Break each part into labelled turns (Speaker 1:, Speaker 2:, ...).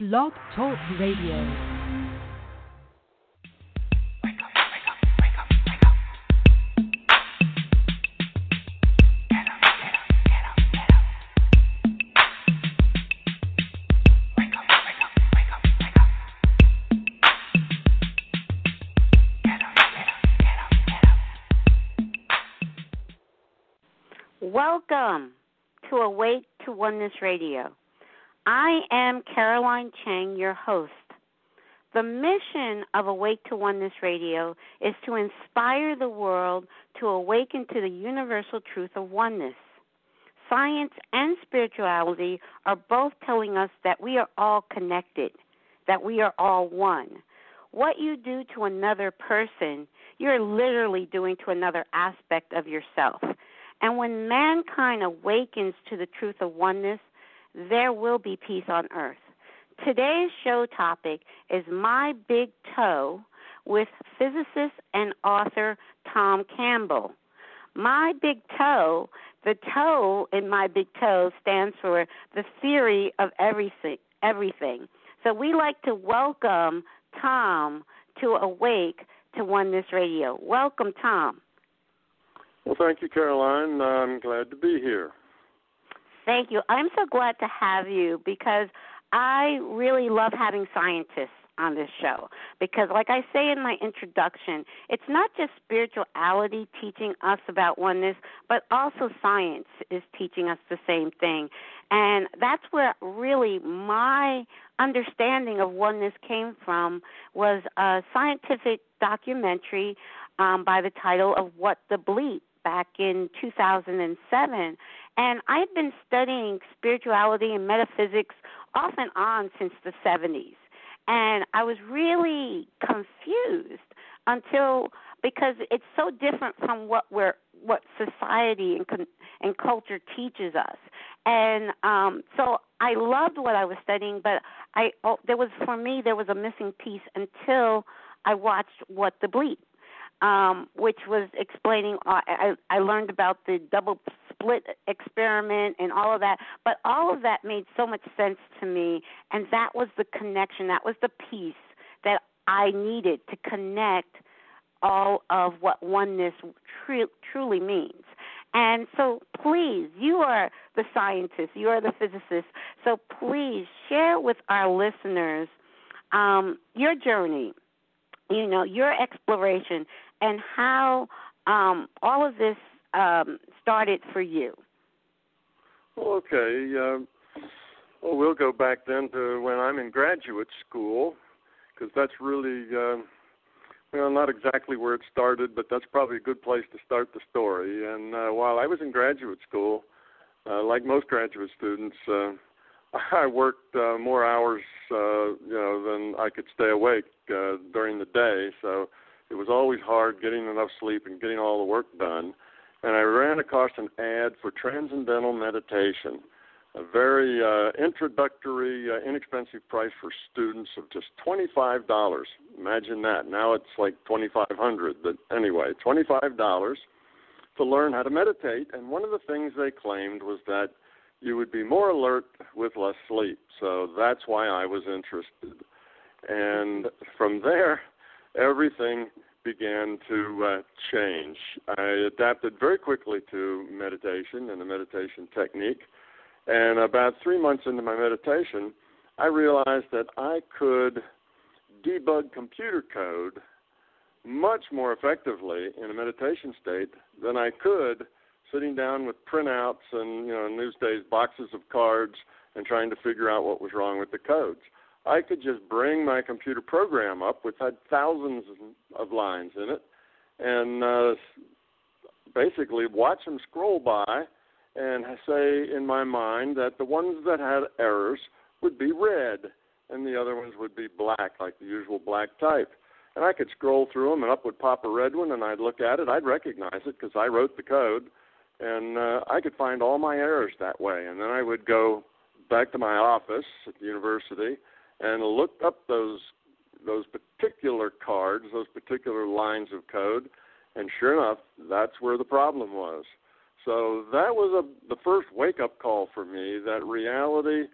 Speaker 1: Blog Talk Radio.
Speaker 2: Welcome to Awake to Oneness Radio. I am Caroline Chang, your host. The mission of Awake to Oneness Radio is to inspire the world to awaken to the universal truth of oneness. Science and spirituality are both telling us that we are all connected, that we are all one. What you do to another person, you're literally doing to another aspect of yourself. And when mankind awakens to the truth of oneness, there will be peace on earth. Today's show topic is My Big Toe with physicist and author Tom Campbell. My Big Toe, the toe in My Big Toe stands for the theory of everything. everything. So we like to welcome Tom to Awake to Oneness Radio. Welcome, Tom.
Speaker 3: Well, thank you, Caroline. I'm glad to be here.
Speaker 2: Thank you. I'm so glad to have you because I really love having scientists on this show because like I say in my introduction, it's not just spirituality teaching us about oneness, but also science is teaching us the same thing. And that's where really my understanding of oneness came from was a scientific documentary um, by the title of What the Bleep back in 2007. And I've been studying spirituality and metaphysics off and on since the 70s. And I was really confused until because it's so different from what we're what society and and culture teaches us. And um so I loved what I was studying, but I oh, there was for me there was a missing piece until I watched What the Bleep um, which was explaining. Uh, I, I learned about the double slit experiment and all of that, but all of that made so much sense to me, and that was the connection. That was the piece that I needed to connect all of what oneness tr- truly means. And so, please, you are the scientist, you are the physicist. So, please share with our listeners um, your journey, you know, your exploration and how um, all of this um, started for you.
Speaker 3: Okay. Uh, well, we'll go back then to when I'm in graduate school, because that's really, uh, well, not exactly where it started, but that's probably a good place to start the story. And uh, while I was in graduate school, uh, like most graduate students, uh, I worked uh, more hours, uh, you know, than I could stay awake uh, during the day. So it was always hard getting enough sleep and getting all the work done. And I ran across an ad for transcendental meditation, a very uh, introductory, uh, inexpensive price for students of just twenty-five dollars. Imagine that. Now it's like twenty-five hundred, but anyway, twenty-five dollars to learn how to meditate. And one of the things they claimed was that you would be more alert with less sleep. So that's why I was interested. And from there, everything began to uh, change. I adapted very quickly to meditation and the meditation technique. And about three months into my meditation, I realized that I could debug computer code much more effectively in a meditation state than I could sitting down with printouts and, you know, in these days, boxes of cards and trying to figure out what was wrong with the codes. I could just bring my computer program up, which had thousands of lines in it, and uh, basically watch them scroll by and say in my mind that the ones that had errors would be red and the other ones would be black, like the usual black type. And I could scroll through them, and up would pop a red one, and I'd look at it. I'd recognize it because I wrote the code, and uh, I could find all my errors that way. And then I would go back to my office at the university and looked up those those particular cards, those particular lines of code, and sure enough, that's where the problem was. So that was a the first wake up call for me that reality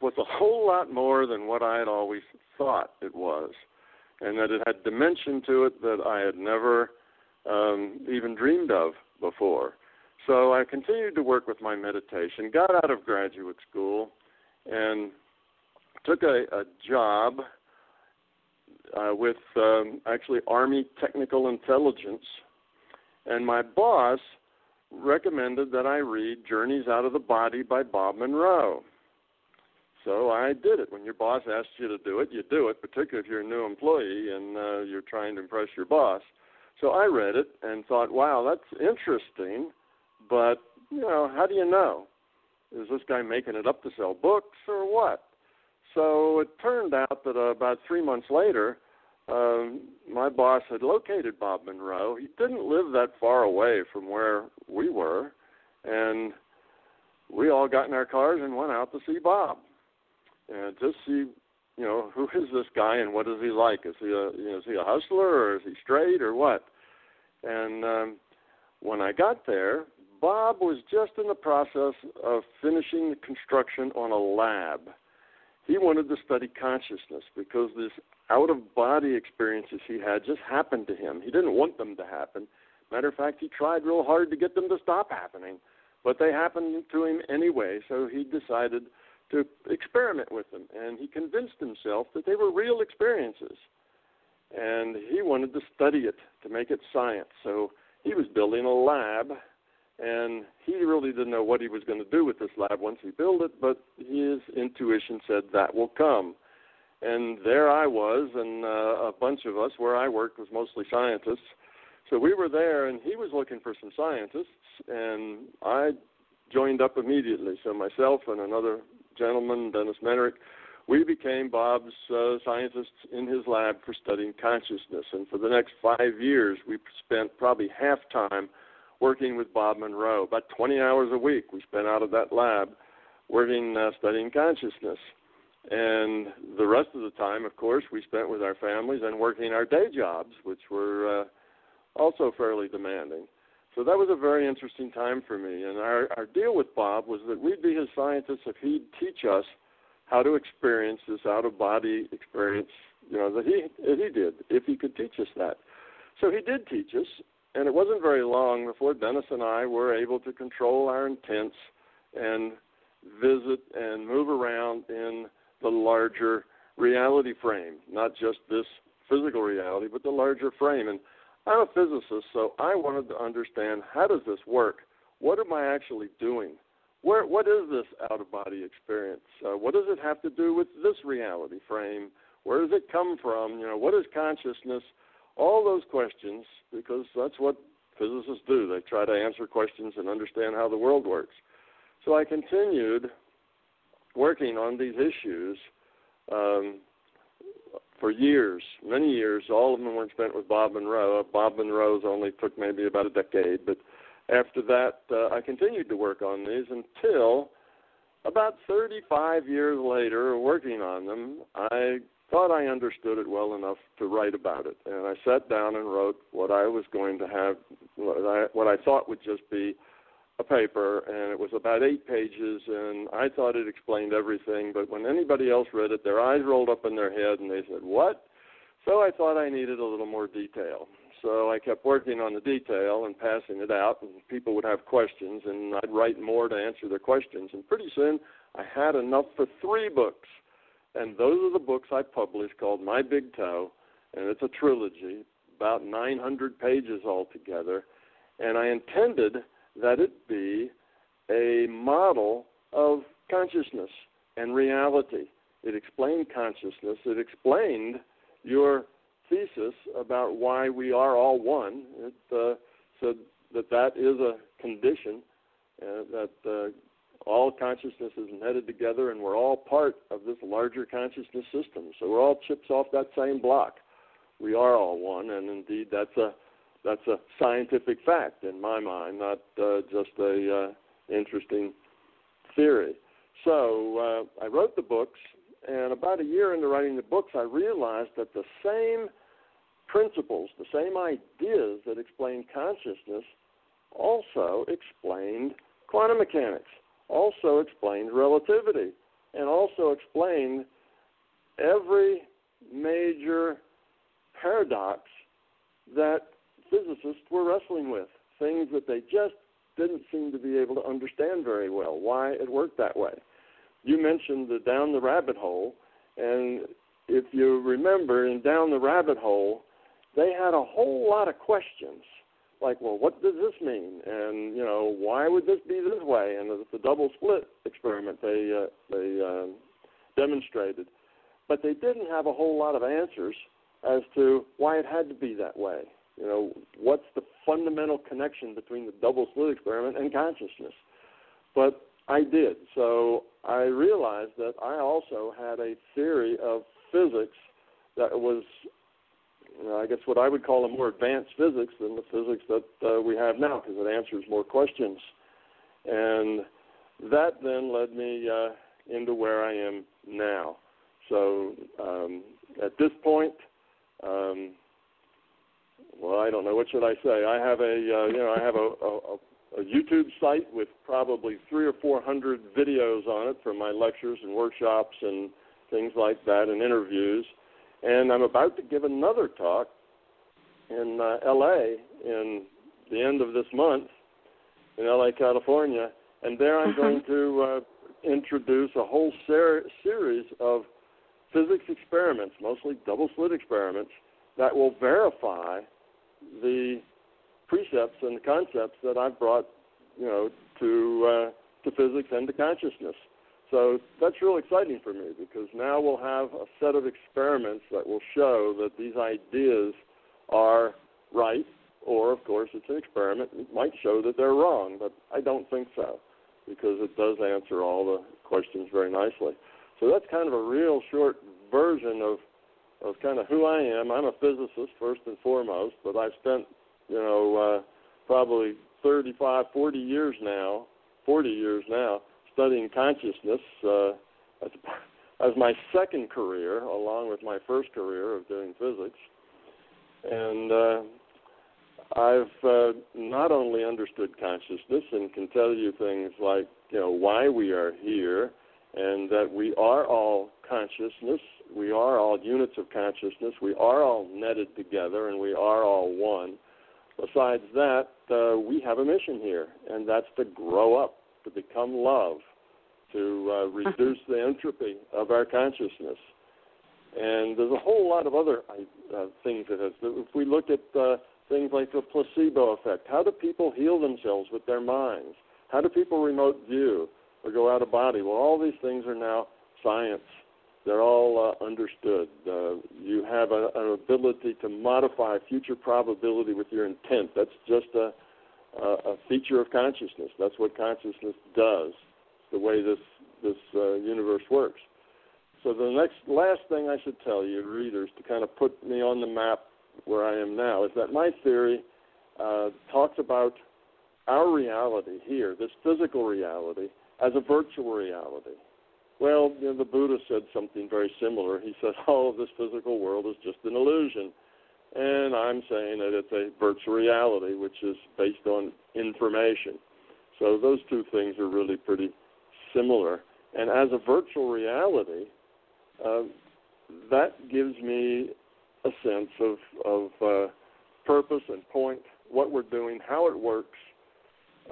Speaker 3: was a whole lot more than what I had always thought it was, and that it had dimension to it that I had never um, even dreamed of before. So I continued to work with my meditation, got out of graduate school, and took a, a job uh, with um, actually Army Technical Intelligence. And my boss recommended that I read Journeys Out of the Body by Bob Monroe. So I did it. When your boss asks you to do it, you do it, particularly if you're a new employee and uh, you're trying to impress your boss. So I read it and thought, wow, that's interesting, but you know, how do you know? Is this guy making it up to sell books or what? So it turned out that uh, about three months later, um, my boss had located Bob Monroe. He didn't live that far away from where we were, and we all got in our cars and went out to see Bob and just see, you know, who is this guy and what is he like? Is he a, you know, is he a hustler or is he straight or what? And um, when I got there, Bob was just in the process of finishing the construction on a lab. He wanted to study consciousness because this out of body experiences he had just happened to him. He didn't want them to happen. Matter of fact, he tried real hard to get them to stop happening, but they happened to him anyway, so he decided to experiment with them. And he convinced himself that they were real experiences. And he wanted to study it to make it science. So he was building a lab and he really didn't know what he was going to do with this lab once he built it, but his intuition said that will come. And there I was, and uh, a bunch of us where I worked was mostly scientists. So we were there, and he was looking for some scientists, and I joined up immediately. So myself and another gentleman, Dennis Mennerich, we became Bob's uh, scientists in his lab for studying consciousness. And for the next five years, we spent probably half time working with Bob Monroe. About 20 hours a week we spent out of that lab working, uh, studying consciousness. And the rest of the time, of course, we spent with our families and working our day jobs, which were uh, also fairly demanding. So that was a very interesting time for me. And our, our deal with Bob was that we'd be his scientists if he'd teach us how to experience this out of body experience, you know, that he that he did, if he could teach us that. So he did teach us, and it wasn't very long before Dennis and I were able to control our intents and visit and move around in the larger reality frame, not just this physical reality, but the larger frame. And I'm a physicist, so I wanted to understand how does this work? What am I actually doing? Where, what is this out of body experience? Uh, what does it have to do with this reality frame? Where does it come from? You know, what is consciousness? All those questions, because that's what physicists do. They try to answer questions and understand how the world works. So I continued working on these issues um, for years, many years. All of them weren't spent with Bob Monroe. Bob Monroe's only took maybe about a decade, but after that, uh, I continued to work on these until about 35 years later, working on them, I thought I understood it well enough to write about it. And I sat down and wrote what I was going to have, what I, what I thought would just be a paper, and it was about eight pages, and I thought it explained everything. But when anybody else read it, their eyes rolled up in their head, and they said, "What?" So I thought I needed a little more detail. So I kept working on the detail and passing it out, and people would have questions, and I'd write more to answer their questions. And pretty soon, I had enough for three books, and those are the books I published called My Big Toe, and it's a trilogy, about 900 pages altogether. And I intended that it be a model of consciousness and reality. It explained consciousness. It explained your thesis about why we are all one. It uh, said that that is a condition, uh, that uh, all consciousness is netted together, and we're all part of this larger consciousness system. So we're all chips off that same block. We are all one, and indeed, that's a that's a scientific fact in my mind, not uh, just a uh, interesting theory. So uh, I wrote the books, and about a year into writing the books, I realized that the same principles, the same ideas that explain consciousness, also explained quantum mechanics, also explained relativity, and also explained every major paradox that physicists were wrestling with, things that they just didn't seem to be able to understand very well, why it worked that way. You mentioned the down the rabbit hole, and if you remember in down the rabbit hole, they had a whole lot of questions like, well, what does this mean? And you know, why would this be this way? And the, the double slit experiment they uh, they uh, demonstrated, but they didn't have a whole lot of answers as to why it had to be that way. You know, what's the fundamental connection between the double slit experiment and consciousness? But I did. So I realized that I also had a theory of physics that was uh, I guess what I would call a more advanced physics than the physics that uh, we have now because it answers more questions. And that then led me uh, into where I am now. So um, at this point, um, well, I don't know what should I say. I have a uh, you know I have a, a, a YouTube site with probably three or four hundred videos on it from my lectures and workshops and things like that and interviews. And I'm about to give another talk in uh, LA in the end of this month in LA, California, and there I'm going to uh, introduce a whole ser- series of physics experiments, mostly double slit experiments, that will verify the precepts and the concepts that I've brought, you know, to uh, to physics and to consciousness. So that's real exciting for me because now we'll have a set of experiments that will show that these ideas are right, or of course it's an experiment. It might show that they're wrong, but I don't think so because it does answer all the questions very nicely. So that's kind of a real short version of of kind of who I am. I'm a physicist first and foremost, but I've spent you know uh, probably 35, 40 years now, 40 years now studying consciousness uh, as, as my second career, along with my first career of doing physics. And uh, I've uh, not only understood consciousness and can tell you things like, you know, why we are here and that we are all consciousness, we are all units of consciousness, we are all netted together, and we are all one. Besides that, uh, we have a mission here, and that's to grow up to become love, to uh, reduce the entropy of our consciousness. And there's a whole lot of other uh, things that has. If we look at uh, things like the placebo effect, how do people heal themselves with their minds? How do people remote view or go out of body? Well, all these things are now science. They're all uh, understood. Uh, you have a, an ability to modify future probability with your intent. That's just a, a feature of consciousness. That's what consciousness does. It's the way this this uh, universe works. So the next last thing I should tell you, readers, to kind of put me on the map where I am now, is that my theory uh, talks about our reality here, this physical reality, as a virtual reality. Well, you know, the Buddha said something very similar. He said, "All of this physical world is just an illusion." And I'm saying that it's a virtual reality, which is based on information. So those two things are really pretty similar. And as a virtual reality, uh, that gives me a sense of, of uh, purpose and point, what we're doing, how it works,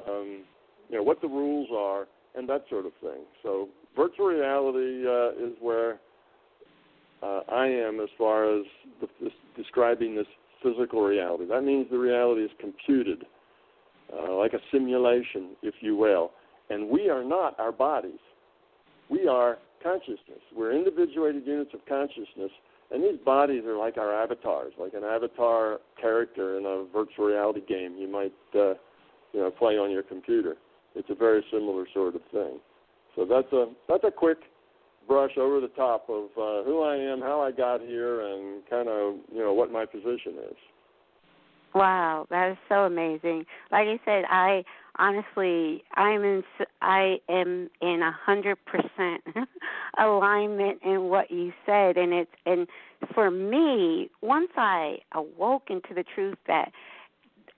Speaker 3: um, you know, what the rules are, and that sort of thing. So virtual reality uh, is where uh, I am as far as the, this, describing this physical reality. That means the reality is computed, uh, like a simulation, if you will. And we are not our bodies. We are consciousness. We're individuated units of consciousness, and these bodies are like our avatars, like an avatar character in a virtual reality game you might, uh, you know, play on your computer. It's a very similar sort of thing. So that's a that's a quick brush over the top of uh, who I am, how I got here, and kind of you know what my position is.
Speaker 2: Wow, that is so amazing. Like I said, I honestly, I'm in, I am in a hundred percent alignment in what you said, and it's and for me, once I awoke into the truth that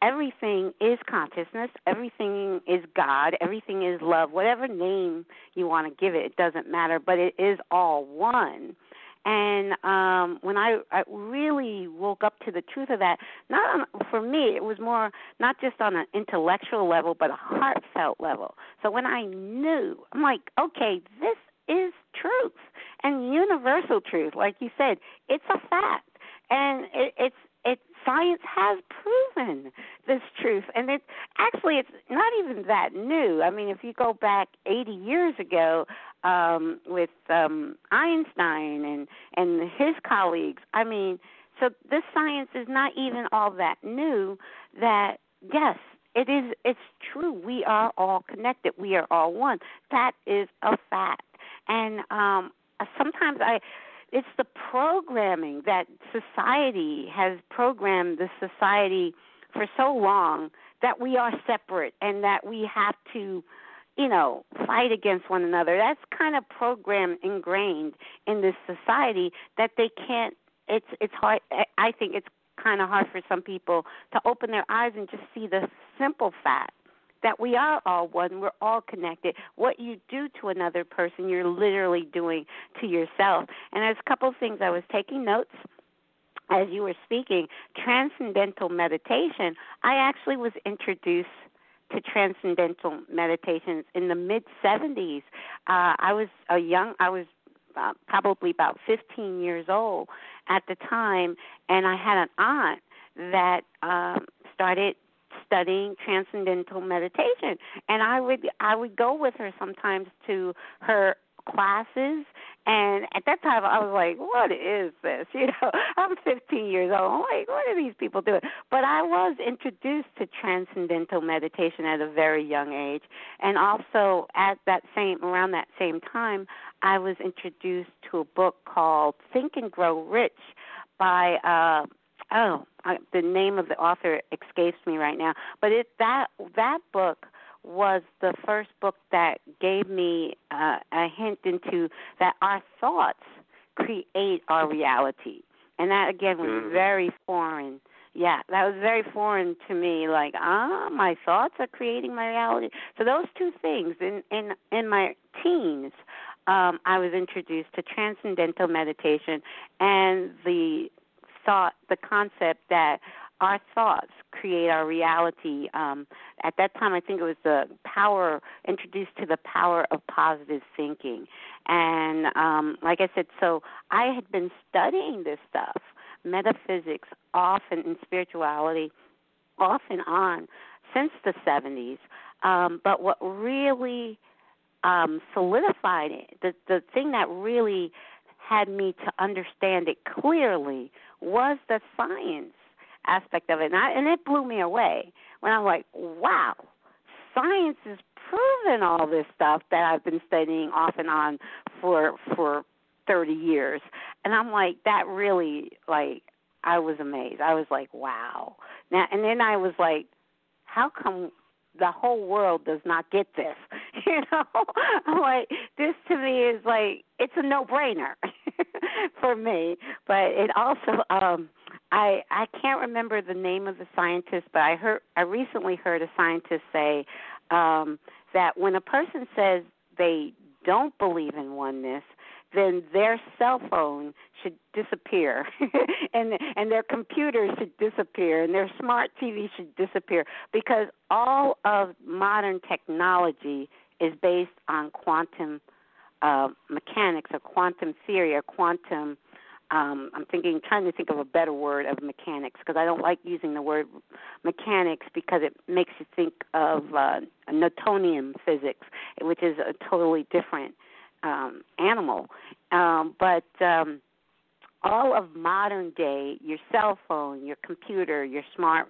Speaker 2: everything is consciousness, everything is God, everything is love, whatever name you want to give it, it doesn't matter, but it is all one. And um when I, I really woke up to the truth of that, not on, for me, it was more not just on an intellectual level, but a heartfelt level. So when I knew, I'm like, okay, this is truth and universal truth. Like you said, it's a fact, and it, it's it science has proven this truth. And it's actually it's not even that new. I mean if you go back 80 years ago um with um einstein and and his colleagues i mean so this science is not even all that new that yes it is it's true. We are all connected. We are all one. That is a fact. And um sometimes i it's the programming that society has programmed the society for so long that we are separate and that we have to you know fight against one another. That's kind of program ingrained in this society that they can't it's it's hard i think it's kind of hard for some people to open their eyes and just see the simple fact that we are all one. We're all connected. What you do to another person, you're literally doing to yourself. And there's a couple of things I was taking notes as you were speaking. Transcendental meditation. I actually was introduced to transcendental meditations in the mid 70s. Uh, I was a young. I was uh, probably about 15 years old at the time, and I had an aunt that um, started studying transcendental meditation and i would i would go with her sometimes to her classes and at that time I was like, What is this? You know, I'm fifteen years old. I'm like, what are these people doing? But I was introduced to transcendental meditation at a very young age. And also at that same around that same time I was introduced to a book called Think and Grow Rich by uh oh, I, the name of the author escapes me right now, but it that that book was the first book that gave me uh, a hint into that our thoughts create our reality, and that again was mm. very foreign. Yeah, that was very foreign to me. Like, ah, my thoughts are creating my reality. So those two things in in in my teens, um, I was introduced to transcendental meditation and the thought, the concept that our thoughts create our reality. Um, at that time, I think it was the power introduced to the power of positive thinking, and um, like I said, so I had been studying this stuff, metaphysics, off and in spirituality, off and on, since the 70s. Um, but what really um, solidified it, the the thing that really had me to understand it clearly was the science aspect of it, and, I, and it blew me away when I'm like, wow, science is proven all this stuff that I've been studying off and on for for 30 years, and I'm like, that really like I was amazed. I was like, wow. Now, and then I was like, how come the whole world does not get this? You know, I'm like, this to me is like it's a no-brainer for me. But it also, um, I I can't remember the name of the scientist, but I heard I recently heard a scientist say um, that when a person says they don't believe in oneness, then their cell phone should disappear and and their computer should disappear and their smart TV should disappear because all of modern technology is based on quantum uh, mechanics or quantum theory or quantum um, I'm thinking, trying to think of a better word of mechanics because I don't like using the word mechanics because it makes you think of uh, Newtonian physics, which is a totally different um, animal. Um, but um, all of modern day, your cell phone, your computer, your smart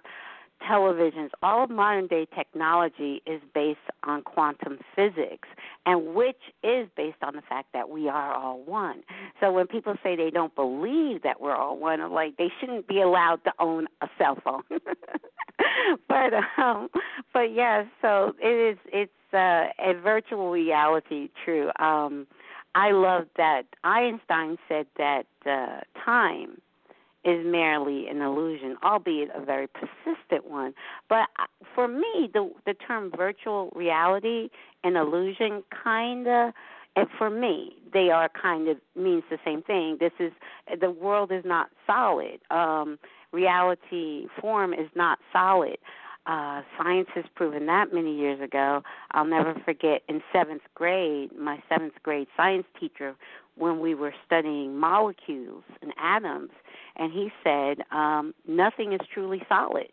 Speaker 2: televisions, all of modern day technology is based on quantum physics, and which is based on the fact that we are all one. So when people say they don't believe that we're all one, I'm like they shouldn't be allowed to own a cell phone. but um, but yeah, so it is. It's uh, a virtual reality. True. Um, I love that Einstein said that uh, time is merely an illusion, albeit a very persistent one. But uh, for me, the the term virtual reality and illusion kind of and for me they are kind of means the same thing. This is the world is not solid. Um reality form is not solid. Uh science has proven that many years ago. I'll never forget in seventh grade my seventh grade science teacher when we were studying molecules and atoms and he said um nothing is truly solid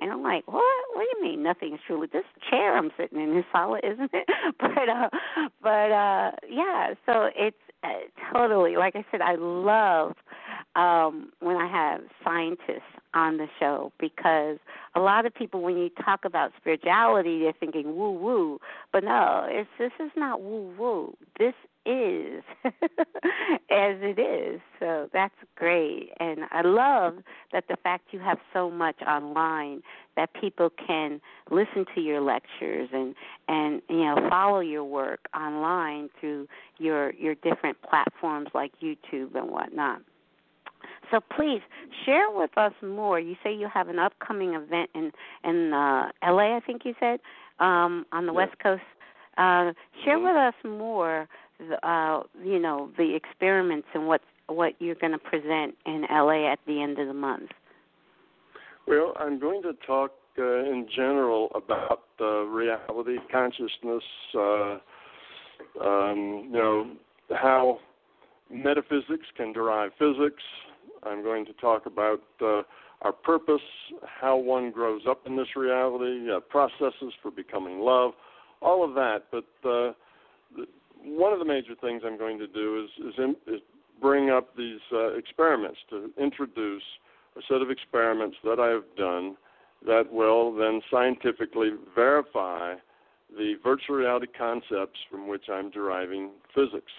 Speaker 2: and I'm like, what? What do you mean nothing is truly? This chair I'm sitting in is solid, isn't it? but uh, but uh, yeah. So it's uh, totally like I said. I love um, when I have scientists on the show because a lot of people, when you talk about spirituality, they're thinking woo woo. But no, it's this is not woo woo. This is as it is. So that's great. And I love that the fact you have so much online that people can listen to your lectures and and you know follow your work online through your your different platforms like YouTube and whatnot. So please share with us more. You say you have an upcoming event in in uh, LA, I think you said, um, on the West Coast. Uh, share mm-hmm. with us more uh, you know the experiments and what what you're going to present in LA at the end of the month.
Speaker 3: Well, I'm going to talk uh, in general about uh, reality, consciousness, uh, um, you know how metaphysics can derive physics. I'm going to talk about uh, our purpose, how one grows up in this reality, uh, processes for becoming love, all of that. But uh, one of the major things I'm going to do is is, in, is bring up these uh, experiments to introduce a set of experiments that I have done that will then scientifically verify the virtual reality concepts from which I'm deriving physics.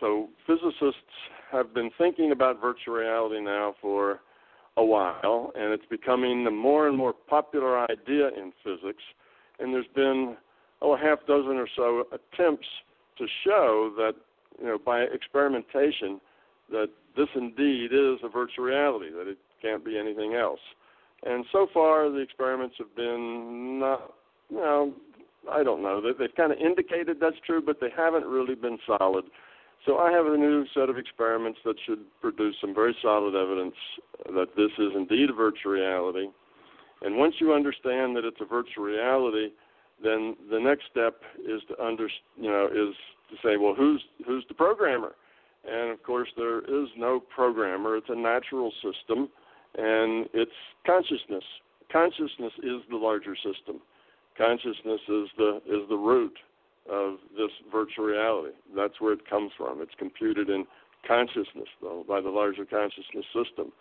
Speaker 3: So physicists have been thinking about virtual reality now for a while, and it's becoming a more and more popular idea in physics. And there's been oh a half dozen or so attempts to show that you know by experimentation that this indeed is a virtual reality, that it can't be anything else. And so far, the experiments have been not, you know, I don't know. They, they've kind of indicated that's true, but they haven't really been solid. So I have a new set of experiments that should produce some very solid evidence that this is indeed a virtual reality. And once you understand that it's a virtual reality, then the next step is to under you know is to say well who's who's the programmer? And of course there is no programmer. It's a natural system and it's consciousness. Consciousness is the larger system. Consciousness is the is the root of this virtual reality. That's where it comes from. It's computed in consciousness though by the larger consciousness system.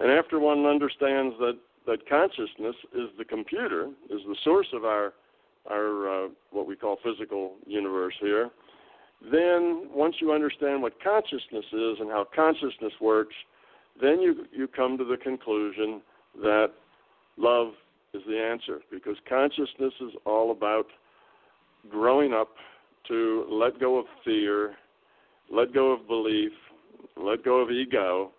Speaker 3: And after one understands that that consciousness is the computer is the source of our our uh, what we call physical universe here. Then, once you understand what consciousness is and how consciousness works, then you you come to the conclusion that love is the answer because consciousness is all about growing up to let go of fear, let go of belief, let go of ego,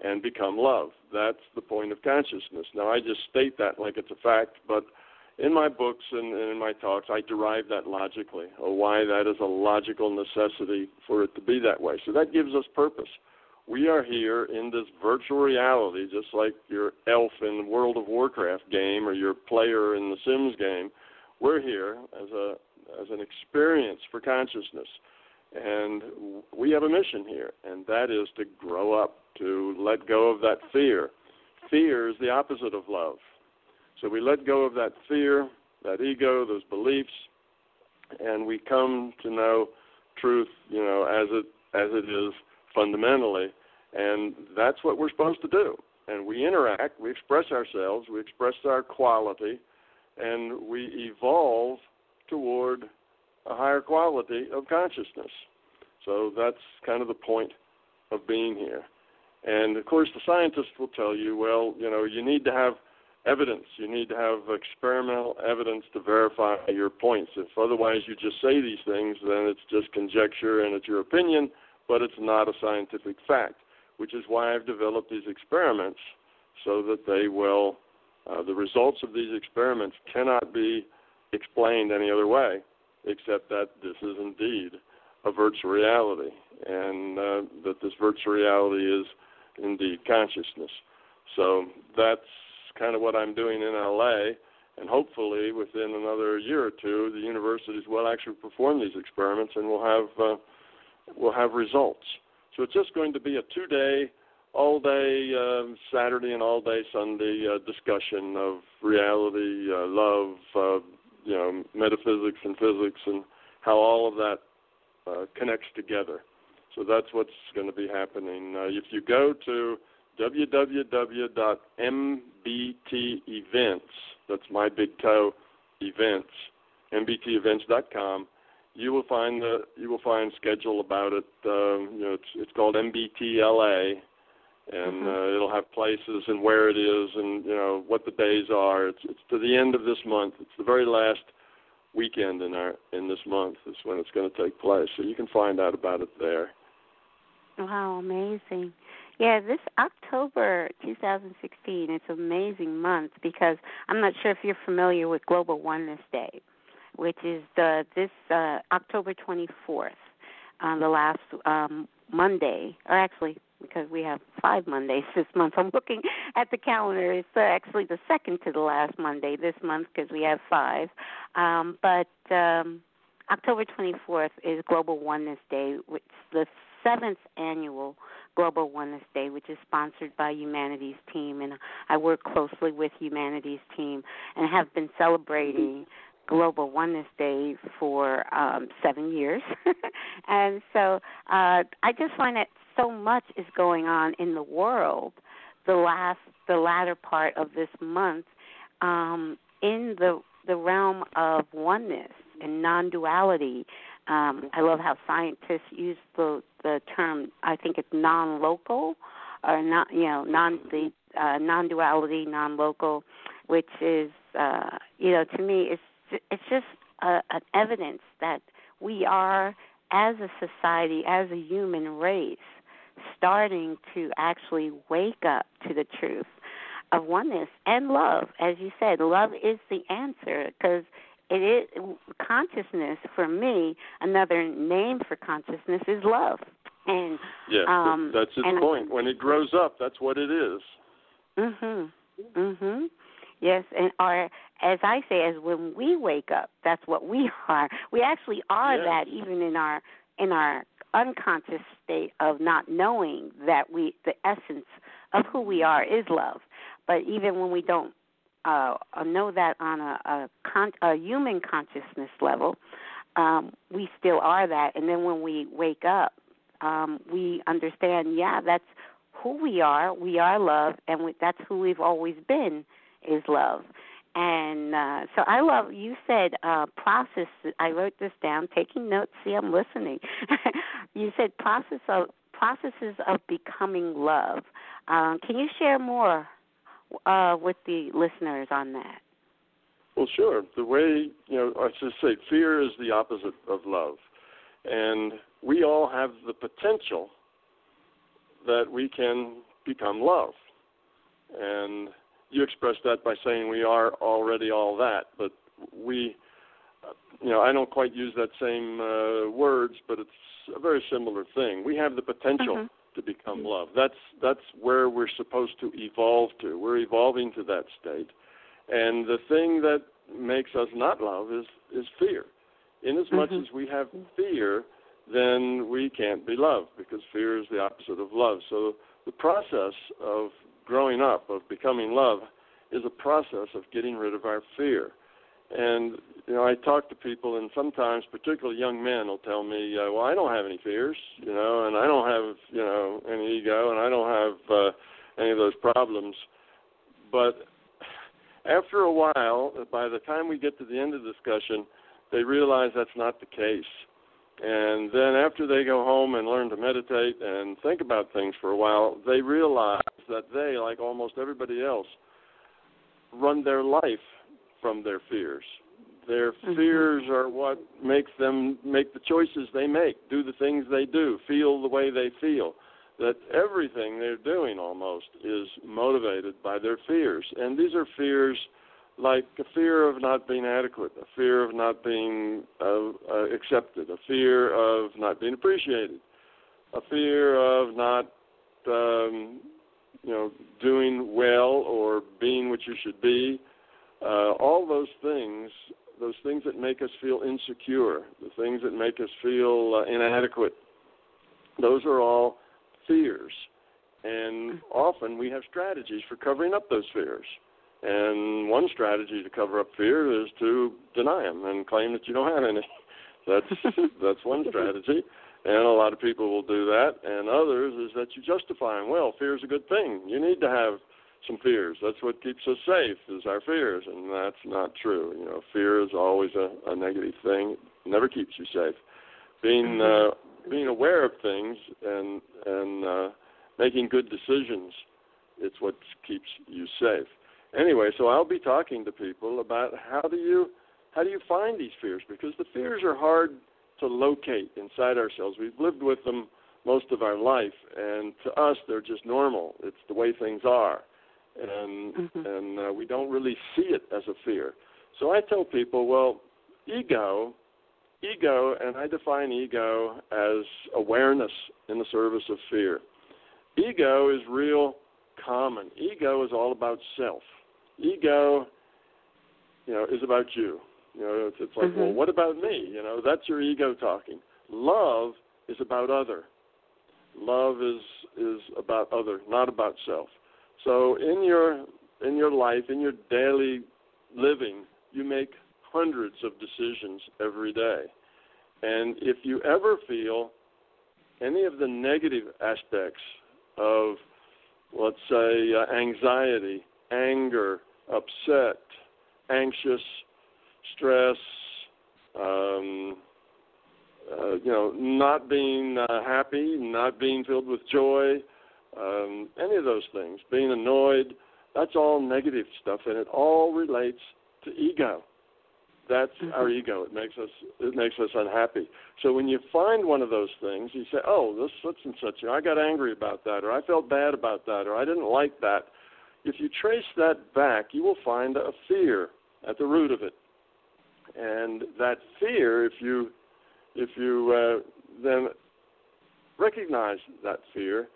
Speaker 3: and become love. That's the point of consciousness. Now, I just state that like it's a fact, but in my books and, and in my talks, I derive that logically, or why that is a logical necessity for it to be that way. So that gives us purpose. We are here in this virtual reality, just like your elf in the World of Warcraft game or your player in the Sims game. We're here as a as an experience for consciousness, and we have a mission here, and that is to grow up, to let go of that fear. Fear is the opposite of love so we let go of that fear, that ego, those beliefs, and we come to know truth, you know, as it as it is fundamentally, and that's what we're supposed to do. And we interact, we express ourselves, we express our quality, and we evolve toward a higher quality of consciousness. So that's kind of the point of being here. And of course, the scientists will tell you, well, you know, you need to have evidence. You need to have experimental evidence to verify your points. If otherwise you just say these things, then it's just conjecture and it's your opinion, but it's not a scientific fact. which is why I've developed these experiments so that they will, uh, the results of these experiments cannot be explained any other way except that this is indeed a virtual reality and uh, that this virtual reality is indeed consciousness. So that's kind of what I'm doing in LA and hopefully within another year or two, the universities will actually perform these experiments, and we'll have uh, we'll have results. So it's just going to be a two-day, all-day uh, Saturday and all-day Sunday uh, discussion of reality, uh, love, uh, you know, metaphysics and physics, and how all of that uh, connects together. So that's what's going to be happening. Uh, if you go to www.mbtevents, that's my big toe events, mbtevents.com. You will find the you will find schedule about it. Um, you know, it's it's called MBTLA, and
Speaker 2: Mhm.
Speaker 3: uh, it'll have places and where it is, and you know what the days are. It's it's to the end of this month. It's the very last weekend in our in this month is when it's going to take place. So you can find out about it there.
Speaker 2: Wow, amazing. Yeah, this October 2016, it's an amazing month because I'm not sure if you're familiar with Global Oneness Day, which is the this uh, October 24th, uh, the last um, Monday, or actually because we have five Mondays this month. I'm looking at the calendar. It's uh, actually the second to the last Monday this month because we have five. Um, but um, October 24th is Global Oneness Day, which is the seventh annual Global Oneness Day, which is sponsored by Humanity's Team, and I work closely with Humanity's Team and have been celebrating Global Oneness Day for um, seven years. and so uh, I just find that so much is going on in the world the last the latter part of this month um, in the the realm of oneness and non-duality. Um, I love how scientists use the the term. I think it's non-local, or not. You know, non the uh, non-duality, non-local, which is uh, you know to me it's it's just a, an evidence that we are as a society, as a human race, starting to actually wake up to the truth of oneness and love. As you said, love is the answer because it is consciousness for me. Another name for consciousness is love, and
Speaker 3: Yes,
Speaker 2: Um,
Speaker 3: that's its
Speaker 2: and-
Speaker 3: point. When it grows up, that's what it is.
Speaker 2: mhm, mhm. Yes, and our as I say, as when we wake up, that's what we are. We actually are
Speaker 3: Yes.
Speaker 2: that, even in our in our unconscious state of not knowing that we the essence of who we are is love. But even when we don't uh, know that on a, a, con- a human consciousness level, um, we still are that. And then when we wake up, um, we understand, yeah, that's who we are. We are love, and we, that's who we've always been is love. And uh, so I love. You said uh, process. I wrote this down, taking notes. See, I'm listening. you said process of processes of becoming love. Um, can you share more uh, with the listeners on that?
Speaker 3: Well, sure. The way you know, I should say, fear is the opposite of love, and we all have the potential that we can become love. And you expressed that by saying we are already all that, but we, uh, you know, I don't quite use that same uh, words, but it's a very similar thing. We have the potential
Speaker 2: Mhm.
Speaker 3: To become love. That's that's where we're supposed to evolve to. We're evolving to that state. And the thing that makes us not love is is fear. Inasmuch
Speaker 2: Mhm.
Speaker 3: as we have fear, then we can't be loved because fear is the opposite of love. So the process of growing up, of becoming love, is a process of getting rid of our fear. And you know, I talk to people, and sometimes, particularly young men, will tell me, uh, "Well, I don't have any fears, you know, and I don't have, you know, any ego, and I don't have uh, any of those problems." But after a while, by the time we get to the end of the discussion, they realize that's not the case. And then after they go home and learn to meditate and think about things for a while, they realize that they, like almost everybody else, run their life from their fears. Their
Speaker 2: Mhm.
Speaker 3: fears are what makes them make the choices they make, do the things they do, feel the way they feel. that everything they're doing almost is motivated by their fears. And these are fears like a fear of not being adequate, a fear of not being uh, uh, accepted, a fear of not being appreciated, a fear of not, um, you know, doing well or being what you should be. Uh, all those things, those things that make us feel insecure, the things that make us feel uh, inadequate, those are all fears. And often we have strategies for covering up those fears. And one strategy to cover up fear is to deny them and claim that you don't have any. That's that's one strategy, and a lot of people will do that. And others is that you justify them. Well, fear is a good thing. You need to have some fears. That's what keeps us safe is our fears, and that's not true. You know, fear is always a, a negative thing. It never keeps you safe. Being mm-hmm. uh, being aware of things and and uh, making good decisions, it's what keeps you safe anyway, so I'll be talking to people about how do you how do you find these fears because the fears are hard to locate inside ourselves. We've lived with them most of our life, and to us they're just normal. It's the way things are, and mm-hmm. and uh, we don't really see it as a fear. So I tell people, well, ego, ego, and I define ego as awareness in the service of fear. Ego is real common. Ego is all about self ego, you know, is about you. You know, it's, it's like, mm-hmm. well, what about me? You know, that's your ego talking. Love is about other. Love is is about other, not about self. So in your in your life, in your daily living, you make hundreds of decisions every day. And if you ever feel any of the negative aspects of, let's say, uh, anxiety, anger, upset, anxious, stress, um, uh, you know, not being uh, happy, not being filled with joy, um, any of those things, being annoyed, that's all negative stuff, and it all relates to ego. That's mm-hmm. our ego. It makes us it makes us unhappy. So when you find one of those things, you say, "Oh, this such and such. I got angry about that, or I felt bad about that, or I didn't like that." if you trace that back, you will find a fear at the root of it. And that fear, if you if you uh, then recognize that fear,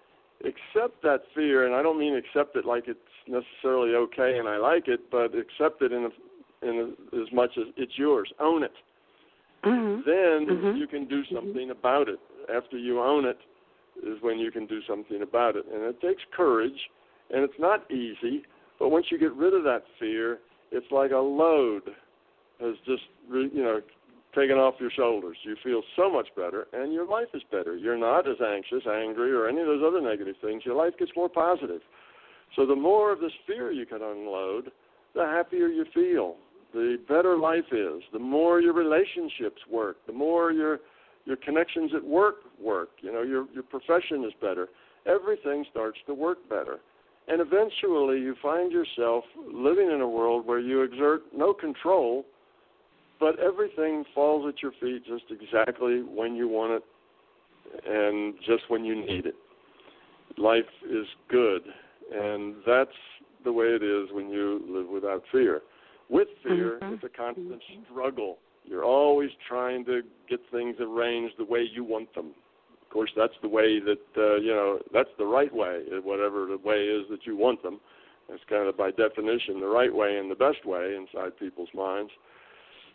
Speaker 3: accept that fear, and I don't mean accept it like it's necessarily okay and I like it, but accept it in a, in a, as much as it's yours. Own it. Mm-hmm. Then mm-hmm. you can do something mm-hmm. about it. After you own it, is when you can do something about it, and it takes courage and it's not easy, but once you get rid of that fear, it's like a load has just you know taken off your shoulders. You feel so much better, and your life is better. You're not as anxious, angry, or any of those other negative things. Your life gets more positive. So the more of this fear you can unload, the happier you feel. The better life is. The more your relationships work. The more your your connections at work work. You know your your profession is better. Everything starts to work better. And eventually you find yourself living in a world where you exert no control, but everything falls at your feet just exactly when you want it and just when you need it. Life is good, and that's the way it is when you live without fear. With fear, mm-hmm. it's a constant struggle. You're always trying to get things arranged the way you want them Of course, that's the way that uh, you know that's the right way, whatever the way is that you want them. It's kind of by definition the right way and the best way inside people's minds.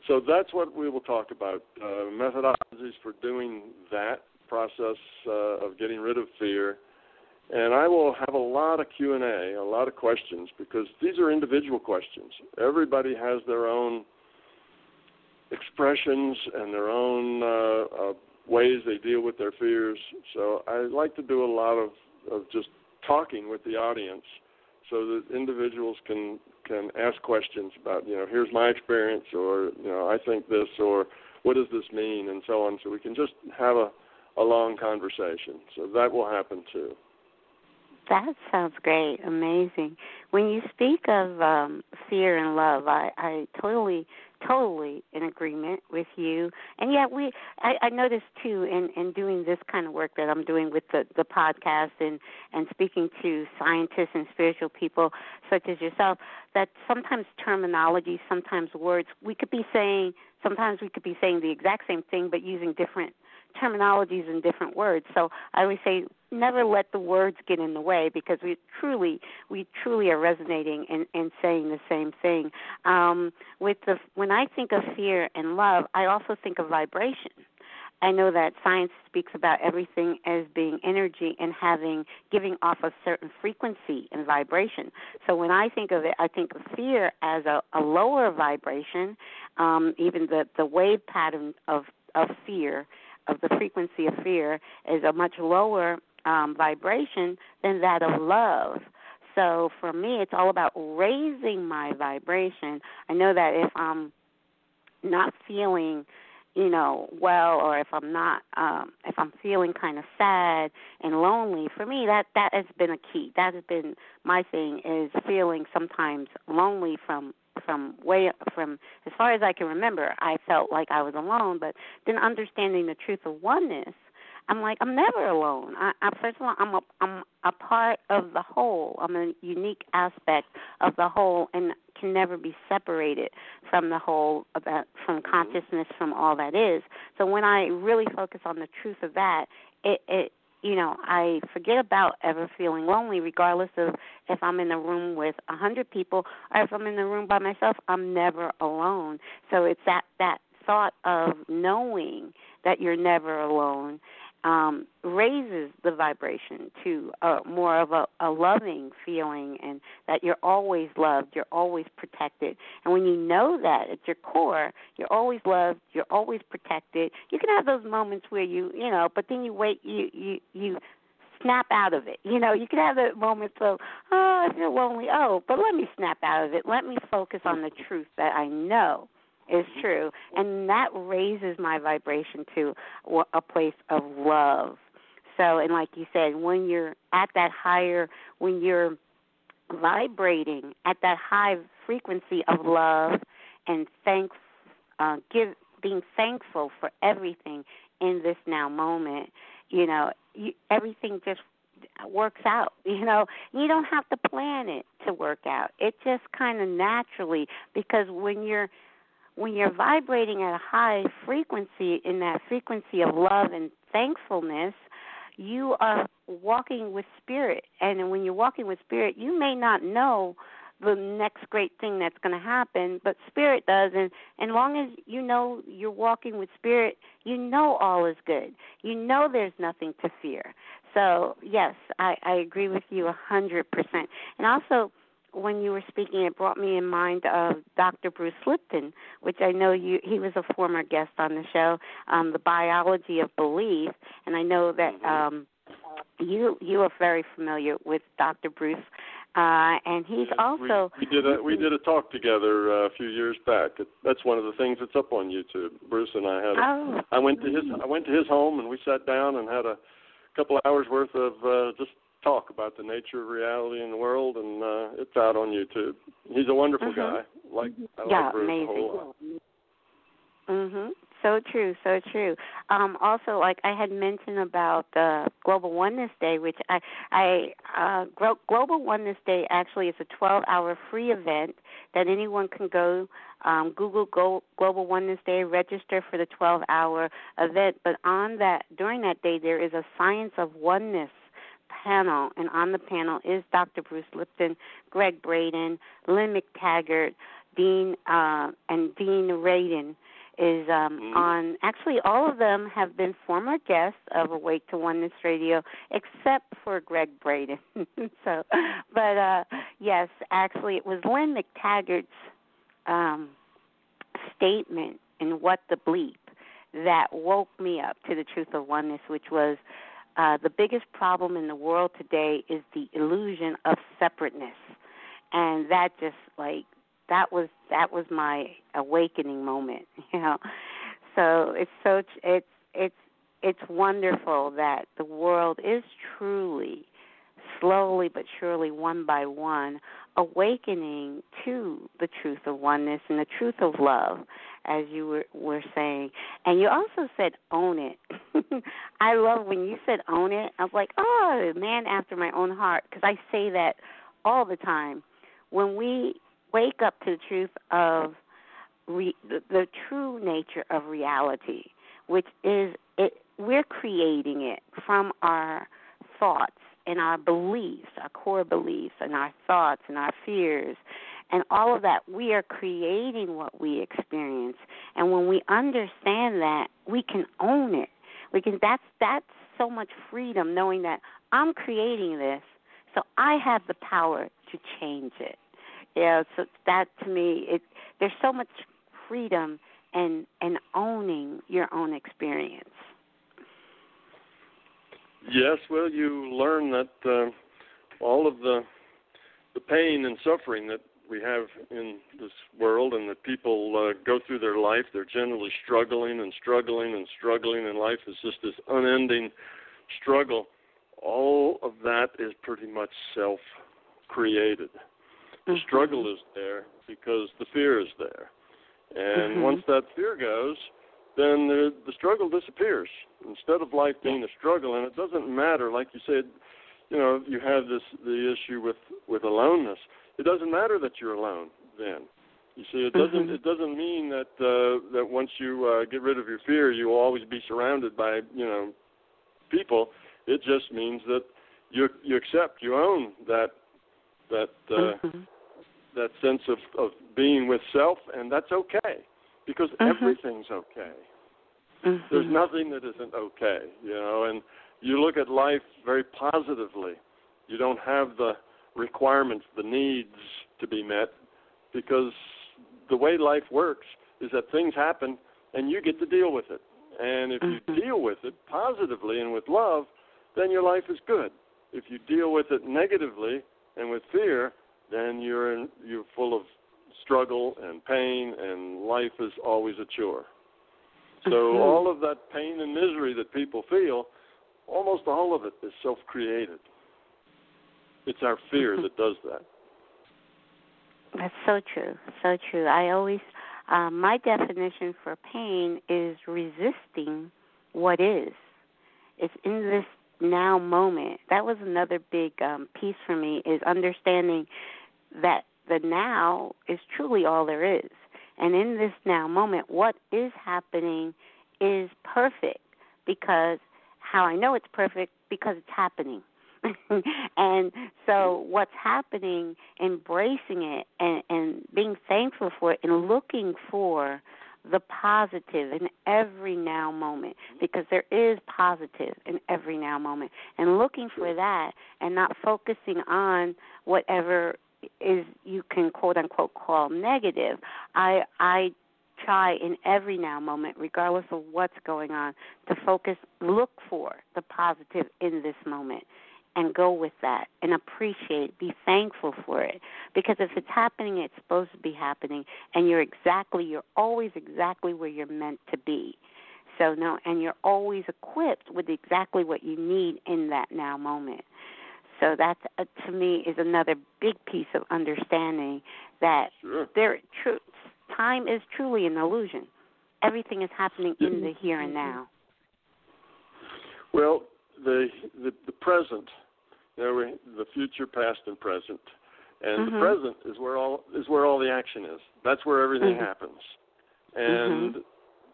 Speaker 3: So that's what we will talk about: uh, methodologies for doing that process uh, of getting rid of fear. And I will have a lot of Q and A, a lot of questions, because these are individual questions. Everybody has their own expressions and their own uh, uh, ways they deal with their fears. So I like to do a lot of, of just talking with the audience so that individuals can can ask questions about, you know, here's my experience or, you know, I think this or what does this mean and so on. So we can just have a, a long conversation. So that will happen too.
Speaker 2: That sounds great, amazing. When you speak of um, fear and love, I, I totally totally in agreement with you. And yet we I, I noticed too in, in doing this kind of work that I'm doing with the, the podcast and, and speaking to scientists and spiritual people such as yourself, that sometimes terminology, sometimes words we could be saying sometimes we could be saying the exact same thing but using different terminologies and different words. So I always say never let the words get in the way because we truly we truly are resonating and, and saying the same thing. Um, with the when I think of fear and love, I also think of vibration. I know that science speaks about everything as being energy and having giving off a certain frequency and vibration. So when I think of it, I think of fear as a, a lower vibration. Um, even the the wave pattern of of fear of the frequency of fear is a much lower um, vibration than that of love. So for me, it's all about raising my vibration. I know that if I'm not feeling, you know, well, or if I'm not, um, if I'm feeling kind of sad and lonely, for me that that has been a key. That has been my thing is feeling sometimes lonely from from way from as far as I can remember, I felt like I was alone, but then understanding the truth of oneness, I'm like I'm never alone. I, I first of all, I'm a I'm a part of the whole. I'm a unique aspect of the whole, and can never be separated from the whole about from mm-hmm. consciousness from all that is. So when I really focus on the truth of that, it it you know, I forget about ever feeling lonely, regardless of if I'm in a room with a hundred people or if I'm in the room by myself. I'm never alone. So it's that that thought of knowing that you're never alone um, raises the vibration to a, more of a, a loving feeling and that you're always loved, you're always protected. And when you know that at your core, you're always loved, you're always protected. You can have those moments where you, you know, but then you wait, you you you snap out of it. You know, you can have the moments of, oh, I feel lonely. Oh, but let me snap out of it. Let me focus on the truth that I know is true, and that raises my vibration to a place of love. So, and like you said, when you're at that higher, when you're vibrating at that high frequency of love and thanks, uh, give being thankful for everything in this now moment, you know, you, everything just works out. You know, you don't have to plan it to work out. It just kind of naturally because when you're when you're vibrating at a high frequency in that frequency of love and thankfulness, you are walking with spirit. And when you're walking with spirit, you may not know the next great thing that's going to happen, but spirit does. And as long as you know you're walking with spirit, you know all is good. You know there's nothing to fear. So yes, I, I agree with you a hundred percent. And also when you were speaking, it brought me in mind of Dr. Bruce Lipton, which I know you he was a former guest on the show, um, the biology of belief, and I know that
Speaker 3: mm-hmm.
Speaker 2: um, you you are very familiar with Dr. Bruce, uh, and he's
Speaker 3: yes,
Speaker 2: also
Speaker 3: we, we did a we did a talk together uh, a few years back. It, that's one of the things that's up on YouTube. Bruce and I had. A,
Speaker 2: oh.
Speaker 3: I went to his I went to his home and we sat down and had a couple of hours worth of uh, just talk about the nature of reality in the world, and uh, it's out on YouTube. He's a wonderful
Speaker 2: mm-hmm.
Speaker 3: guy. Like I
Speaker 2: yeah,
Speaker 3: like Bruce
Speaker 2: amazing.
Speaker 3: a whole lot.
Speaker 2: Mhm. So true, so true. Um, also, like I had mentioned about the Global Oneness Day, which I, I uh, Global Oneness Day actually is a 12-hour free event that anyone can go. Um, Google Go, Global Oneness Day, register for the 12-hour event. But on that, during that day, there is a Science of Oneness panel, and on the panel is Dr. Bruce Lipton, Gregg Braden, Lynn McTaggart, Dean uh, and Dean Radin is um,
Speaker 3: mm
Speaker 2: on. Actually, all of them have been former guests of Awake to Oneness Radio, except for Gregg Braden. so, but uh, yes, actually, it was Lynn McTaggart's um, statement in What the Bleep that woke me up to the truth of oneness, which was uh, the biggest problem in the world today is the illusion of separateness, and that just like that was that was my awakening moment, you know. So it's so it's it's it's wonderful that the world is truly slowly but surely, one by one, awakening to the truth of oneness and the truth of love, as you were, were saying. And you also said own it. I love when you said own it. I was like, oh, man after my own heart, because I say that all the time. When we wake up to the truth of re- the, the true nature of reality, which is it, we're creating it from our thoughts and our beliefs, our core beliefs, and our thoughts and our fears, and all of that. We are creating what we experience, and when we understand that, we can own it. We can. That's that's so much freedom knowing that I'm creating this, so I have the power to change it. Yeah, so that to me, it there's so much freedom and and owning your own experience.
Speaker 3: Yes, well, you learn that uh, all of the the pain and suffering that we have in this world, and that people uh, go through their life, they're generally struggling and struggling and struggling, and life is just this unending struggle. All of that is pretty much self-created. The
Speaker 2: mm-hmm.
Speaker 3: struggle is there because the fear is there, and
Speaker 2: mm-hmm.
Speaker 3: once that fear goes, then the, the struggle disappears. Instead of life being a struggle, and it doesn't matter, like you said, you know, you have this the issue with with aloneness. It doesn't matter that you're alone. Then, you see, it doesn't
Speaker 2: mm-hmm.
Speaker 3: it doesn't mean that uh, that once you uh, get rid of your fear, you will always be surrounded by you know people. It just means that you you accept, you own that that uh,
Speaker 2: mm-hmm.
Speaker 3: that sense of of being with self, and that's okay because
Speaker 2: mm-hmm.
Speaker 3: everything's okay.
Speaker 2: Mm-hmm.
Speaker 3: There's nothing that isn't okay, you know, and you look at life very positively. You don't have the requirements, the needs to be met because the way life works is that things happen and you get to deal with it. And if
Speaker 2: mm-hmm.
Speaker 3: you deal with it positively and with love, then your life is good. If you deal with it negatively and with fear, then you're in, you're full of struggle and pain, and life is always a chore. So
Speaker 2: mm-hmm.
Speaker 3: all of that pain and misery that people feel, almost all of it is self-created. It's our fear that does that.
Speaker 2: That's so true, so true. I always, um, my definition for pain is resisting what is. It's in this now moment. That was another big um, piece for me is understanding that the now is truly all there is. And in this now moment, what is happening is perfect because how I know it's perfect because it's happening. and so what's happening, embracing it and, and being thankful for it and looking for the positive in every now moment because there is positive in every now moment and looking for that and not focusing on whatever is you can quote unquote call negative. I I try in every now moment, regardless of what's going on, to focus, look for the positive in this moment and go with that and appreciate, be thankful for it. Because if it's happening, it's supposed to be happening, and you're exactly, you're always exactly where you're meant to be. So no, and you're always equipped with exactly what you need in that now moment. So that uh, to me is another big piece of understanding that
Speaker 3: sure.
Speaker 2: there tr- time is truly an illusion. Everything is happening in the here and now.
Speaker 3: Well, the the, the present, you know, the future, past, and present, and
Speaker 2: mm-hmm.
Speaker 3: the present is where all is where all the action is. That's where everything
Speaker 2: mm-hmm.
Speaker 3: happens, and
Speaker 2: mm-hmm.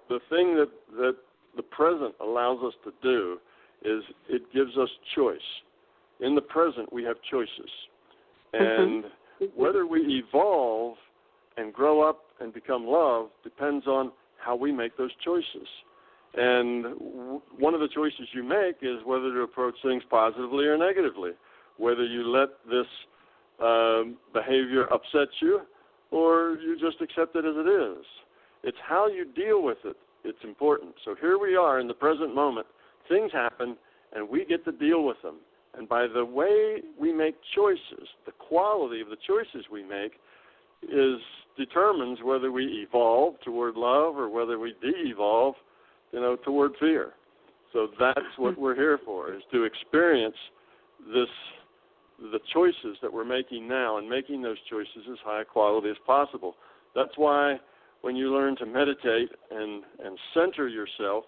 Speaker 3: the thing that that the present allows us to do is it gives us choice in the present we have choices. And
Speaker 2: mm-hmm.
Speaker 3: whether we evolve and grow up and become love depends on how we make those choices. And w- one of the choices you make is whether to approach things positively or negatively, whether you let this um, behavior upset you or you just accept it as it is. It's how you deal with it. It's important. So here we are in the present moment. Things happen, and we get to deal with them. And by the way we make choices, the quality of the choices we make is determines whether we evolve toward love or whether we de-evolve, you know, toward fear. So that's what we're here for: is to experience this the choices that we're making now and making those choices as high quality as possible. That's why when you learn to meditate and, and center yourself,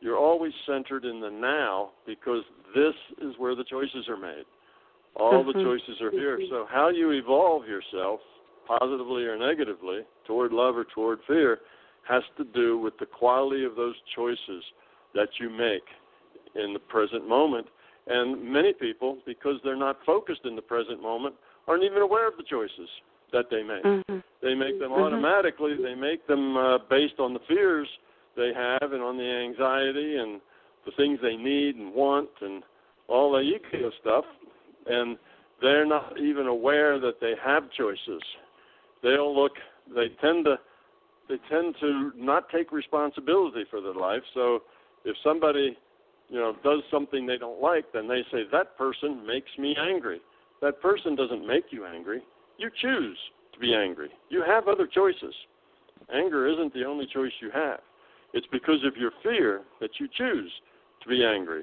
Speaker 3: you're always centered in the now because this is where the choices are made. All the mm-hmm. choices are here. So, how you evolve yourself, positively or negatively, toward love or toward fear, has to do with the quality of those choices that you make in the present moment. And many people, because they're not focused in the present moment, aren't even aware of the choices that they make. Mm-hmm. They make them mm-hmm. automatically. They make them uh, based on the fears they have and on the anxiety and the things they need and want and all the ego stuff. And they're not even aware that they have choices. They'll look. They tend to. They tend to not take responsibility for their life. So if somebody you know, does something they don't like, then they say that person makes me angry. That person doesn't make you angry. You choose to be angry. You have other choices. Anger isn't the only choice you have. It's because of your fear that you choose to be angry.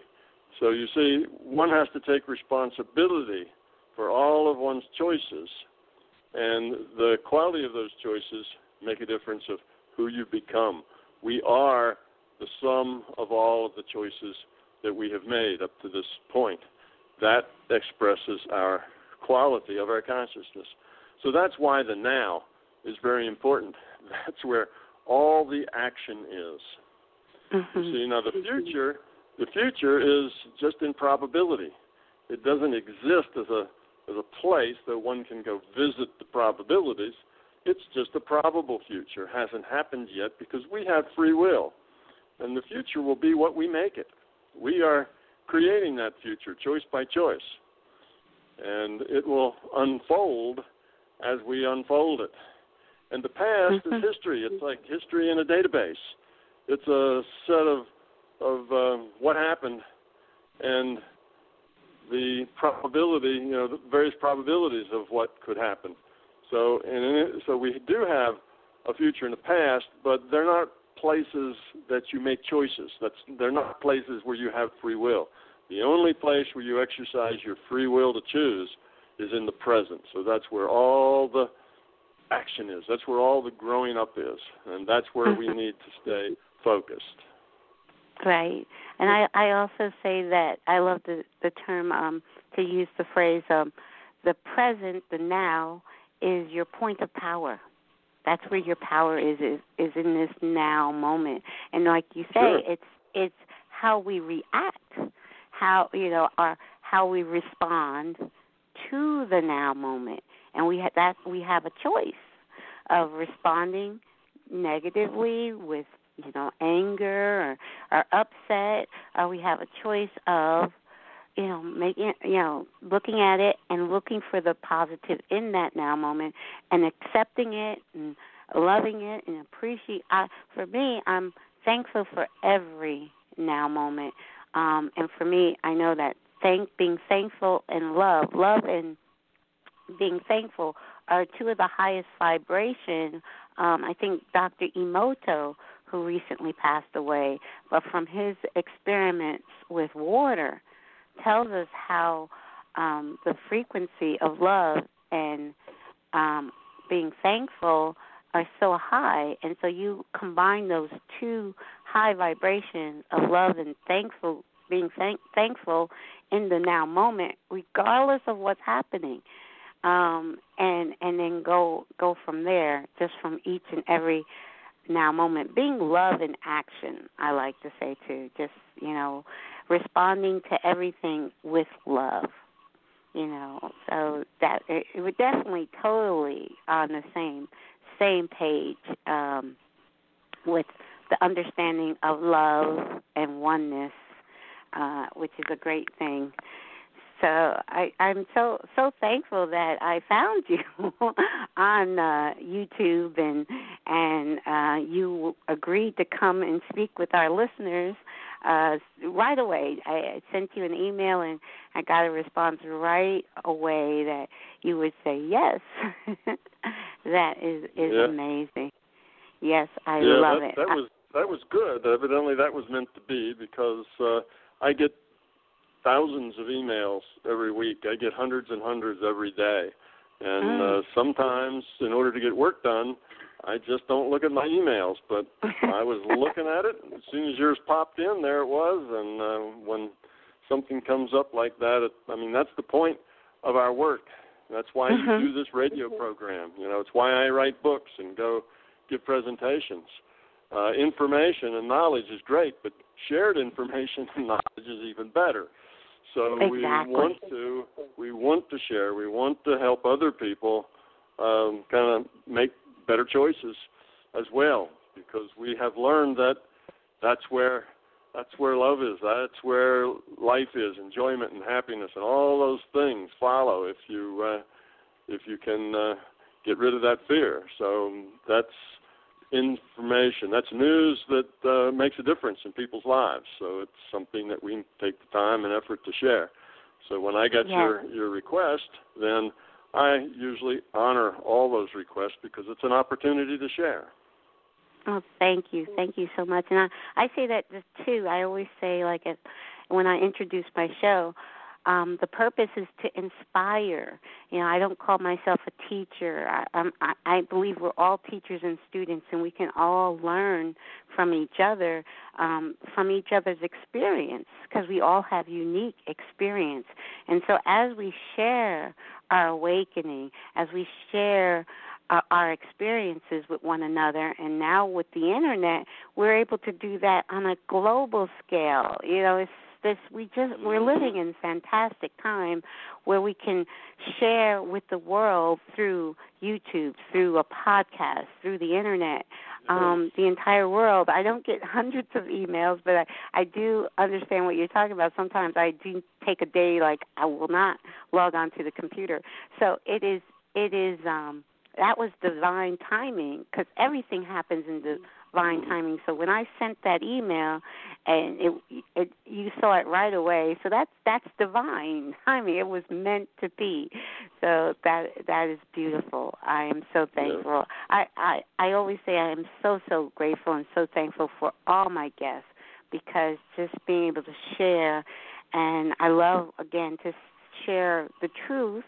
Speaker 3: So you see, one has to take responsibility for all of one's choices, and the quality of those choices make a difference of who you become. We are the sum of all of the choices that we have made up to this point. That expresses our quality of our consciousness. So that's why the now is very important. That's where all the action is. Mm-hmm. You see, now the future, the future is just in probability. It doesn't exist as a as a place that one can go visit the probabilities. It's just a probable future. Hasn't happened yet because we have free will, and the future will be what we make it. We are creating that future choice by choice. And it will unfold as we unfold it. And the past mm-hmm. is history. It's like history in a database. It's a set of of uh, what happened and the probability, you know, the various probabilities of what could happen. So, and it, so we do have a future and a past, but they're not places that you make choices. That's they're not places where you have free will. The only place where you exercise your free will to choose is in the present. So that's where all the action is. That's where all the growing up is, and that's where we need to stay focused.
Speaker 2: Right, and I I also say that I love the the term um to use the phrase um the present the now is your point of power that's where your power is is, is in this now moment. And like you say,
Speaker 3: sure.
Speaker 2: it's it's how we react, how you know, our how we respond to the now moment. And we ha- that we have a choice of responding negatively with you know anger or, or upset, or we have a choice of you know making you know looking at it and looking for the positive in that now moment and accepting it and loving it and appreciate I for me I'm thankful for every now moment um and for me I know that thank being thankful and love love and being thankful are two of the highest vibration um I think Dr. Emoto who recently passed away but from his experiments with water tells us how um, the frequency of love and um, being thankful are so high, and so you combine those two high vibrations of love and thankful, being thank, thankful in the now moment, regardless of what's happening, um, and and then go go from there, just from each and every now moment. Being love in action, I like to say too. Just you know, responding to everything with love. You know, so that it, it was definitely totally on the same same page um, with the understanding of love and oneness, uh, which is a great thing. So I, I'm so so thankful that I found you on uh, YouTube and and uh, you agreed to come and speak with our listeners uh, right away. I sent you an email and I got a response right away that you would say yes. that is is
Speaker 3: yeah.
Speaker 2: amazing. Yes, I
Speaker 3: yeah,
Speaker 2: love
Speaker 3: that,
Speaker 2: it.
Speaker 3: That was that was good. Evidently, that was meant to be because uh, I get thousands of emails every week. I get hundreds and hundreds every day. And
Speaker 2: Mm.
Speaker 3: uh, sometimes, in order to get work done, I just don't look at my emails. But I was looking at it. As soon as yours popped in, there it was. And uh, when something comes up like that, it, I mean, that's the point of our work. That's why
Speaker 2: Mhm.
Speaker 3: you do this radio program. You know, it's why I write books and go give presentations. Uh, information and knowledge is great, but shared information and knowledge is even better. So we want to we want to share. We want to help other people um, kind of make better choices as well, because we have learned that that's where that's where love is. That's where life is. Enjoyment and happiness and all those things follow if you uh, if you can uh, get rid of that fear. So that's information. That's news that uh, makes a difference in people's lives. So it's something that we take the time and effort to share. So when I get
Speaker 2: Yeah.
Speaker 3: your your request, then I usually honor all those requests because it's an opportunity to share.
Speaker 2: Oh, thank you, thank you so much. And I, I say that just too. I always say like it, when I introduce my show, um, the purpose is to inspire. You know, I don't call myself a teacher. I, I, I believe we're all teachers and students, and we can all learn from each other, um, from each other's experience, because we all have unique experience. And so, as we share our awakening, as we share uh, our experiences with one another and now with the internet we're able to do that on a global scale you know it's this we just we're living in fantastic time where we can share with the world through YouTube through a podcast through the internet um the entire world. I don't get hundreds of emails but i i do understand what you're talking about. Sometimes i do take a day like i will not log on to the computer. So it is it is um that was divine timing because everything happens in divine timing. So when I sent that email, and it, it you saw it right away. So that's that's divine timing. It was meant to be. So that that is beautiful. I am so thankful. I I I always say I am so so grateful and so thankful for all my guests because just being able to share, and I love again to share the truth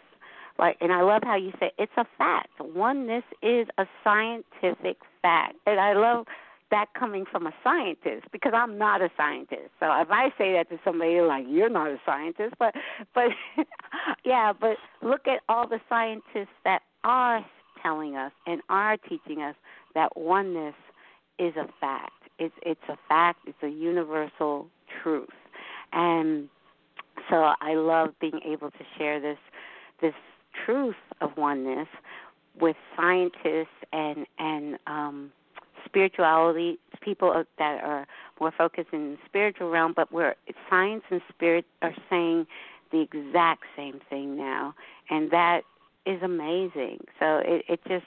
Speaker 2: like and I love how you say it's a fact. Oneness is a scientific fact. And I love that coming from a scientist because I'm not a scientist. So if I say that to somebody like you're not a scientist, but but yeah, but look at all the scientists that are telling us and are teaching us that oneness is a fact. It's it's a fact. It's a universal truth. And so I love being able to share this this truth of oneness with scientists and and um, spirituality people that are more focused in the spiritual realm, but where science and spirit are saying the exact same thing now, and that is amazing. So it, it just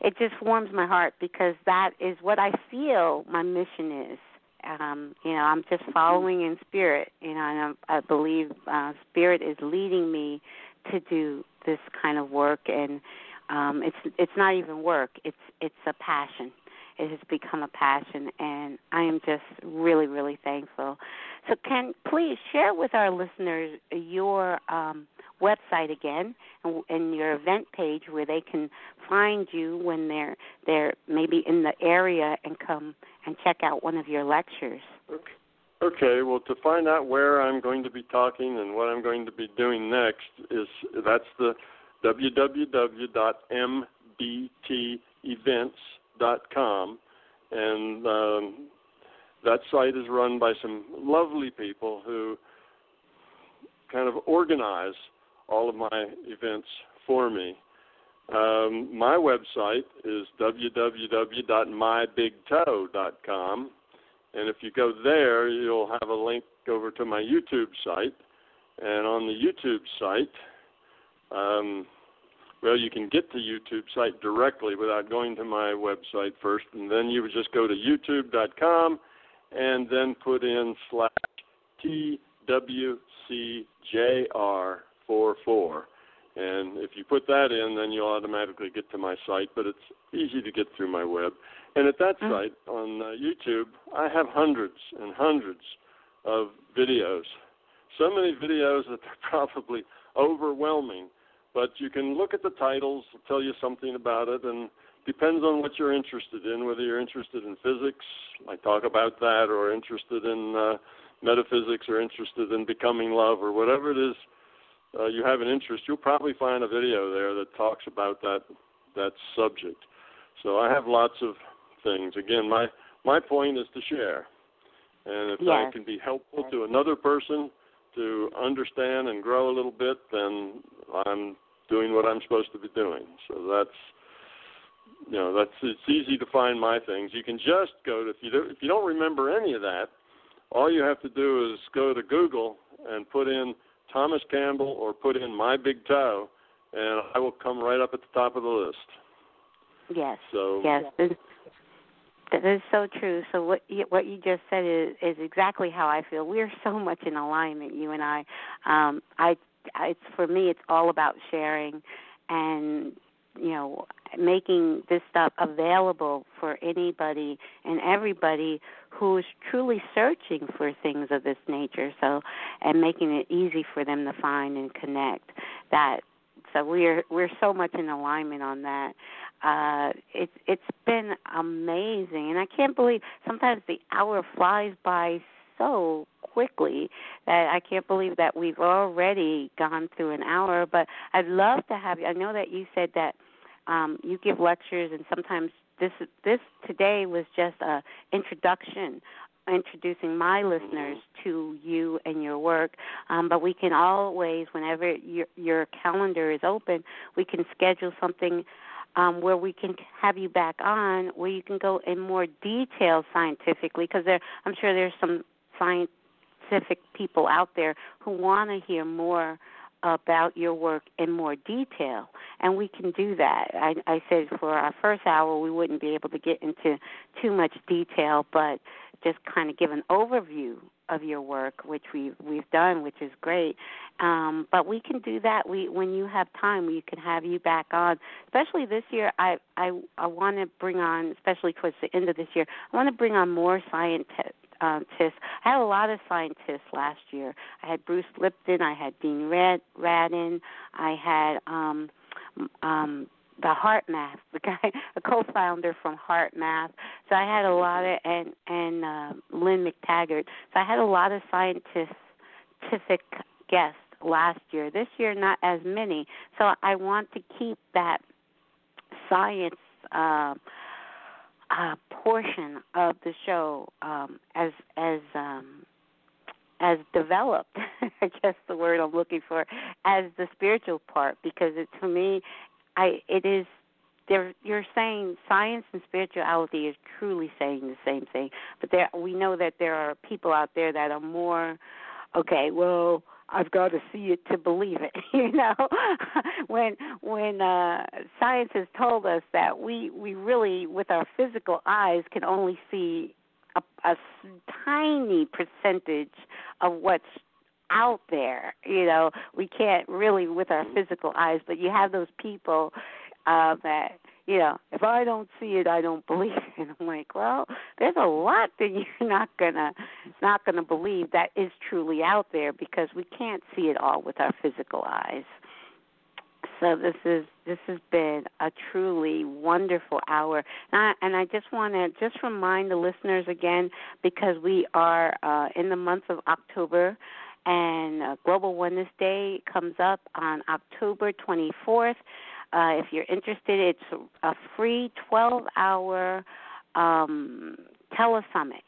Speaker 2: it just warms my heart because that is what I feel my mission is. Um, you know, I'm just following in spirit. You know, and I, I believe uh, spirit is leading me to do this kind of work and um it's it's not even work it's it's a passion. It has become a passion and i am just really really thankful. So can please share with our listeners your um website again and, and your event page where they can find you when they're they're maybe in the area and come and check out one of your lectures
Speaker 3: Okay. Well, to find out where I'm going to be talking and what I'm going to be doing next is that's the www.mbtevents.com, and um, that site is run by some lovely people who kind of organize all of my events for me. Um, my website is www.mybigtoe.com. And if you go there, you'll have a link over to my YouTube site. And on the YouTube site, um, well, you can get to YouTube site directly without going to my website first. And then you would just go to youtube.com and then put in slash TWCJR44. And if you put that in, then you'll automatically get to my site, but it's easy to get through my web. And at that
Speaker 2: Mm.
Speaker 3: site on uh, YouTube, I have hundreds and hundreds of videos. so many videos that they're probably overwhelming. But you can look at the titles, tell you something about it, and depends on what you're interested in. Whether you're interested in physics, I talk about that, or interested in uh, metaphysics, or interested in becoming love, or whatever it is uh, you have an interest, you'll probably find a video there that talks about that that subject. So I have lots of things. Again, my my point is to share, and if
Speaker 2: yes.
Speaker 3: I can be helpful to another person to understand and grow a little bit, then I'm doing what I'm supposed to be doing. So that's you know that's it's easy to find my things. You can just go to if you do, if you don't remember any of that, all you have to do is go to Google and put in Thomas Campbell or put in my big toe, and I will come right up at the top of the list.
Speaker 2: Yes.
Speaker 3: So
Speaker 2: yes, that is so true. So what you, what you just said is is exactly how I feel. We're so much in alignment, you and I. Um, I, it's for me, it's all about sharing, and you know, making this stuff available for anybody and everybody who's truly searching for things of this nature. So, and making it easy for them to find and connect. That so we're we're so much in alignment on that. Uh, it's it's been amazing, and I can't believe sometimes the hour flies by so quickly that I can't believe that we've already gone through an hour. But I'd love to have you. I know that you said that um, you give lectures, and sometimes this this today was just a introduction introducing my listeners to you and your work. Um, but we can always, whenever your your calendar is open, we can schedule something um, where we can have you back on, where you can go in more detail scientifically, because there, I'm sure there's some scientific people out there who want to hear more about your work in more detail, and we can do that. I, I said for our first hour we wouldn't be able to get into too much detail, but just kind of give an overview of your work, which we we've done, which is great. Um, but we can do that. We when you have time, we can have you back on. Especially this year, I I I want to bring on, especially towards the end of this year, I want to bring on more scientists scientists. I had a lot of scientists last year. I had Bruce Lipton, I had Dean Rad, Radin, I had um, um, the HeartMath, the guy, a co-founder from HeartMath. So I had a lot of and and uh, Lynn McTaggart. So I had a lot of scientific guests last year. This year, not as many. So I want to keep that science. Uh, uh, portion of the show um, as as um, as developed. I guess the word I'm looking for as the spiritual part because it, to me, I it is. There, you're saying science and spirituality is truly saying the same thing, but there we know that there are people out there that are more okay. Well, I've got to see it to believe it. You know, when when uh, science has told us that we we really, with our physical eyes, can only see a, a tiny percentage of what's out there. You know, we can't really with our physical eyes, but you have those people uh, that you know, if I don't see it, I don't believe it. I'm like, well, there's a lot that you're not gonna not gonna believe that is truly out there because we can't see it all with our physical eyes. So this is this has been a truly wonderful hour, and I, and I just want to just remind the listeners again because we are uh, in the month of October, and uh, Global Oneness Day comes up on October 24th. Uh, if you're interested, it's a free 12 hour um, telesummit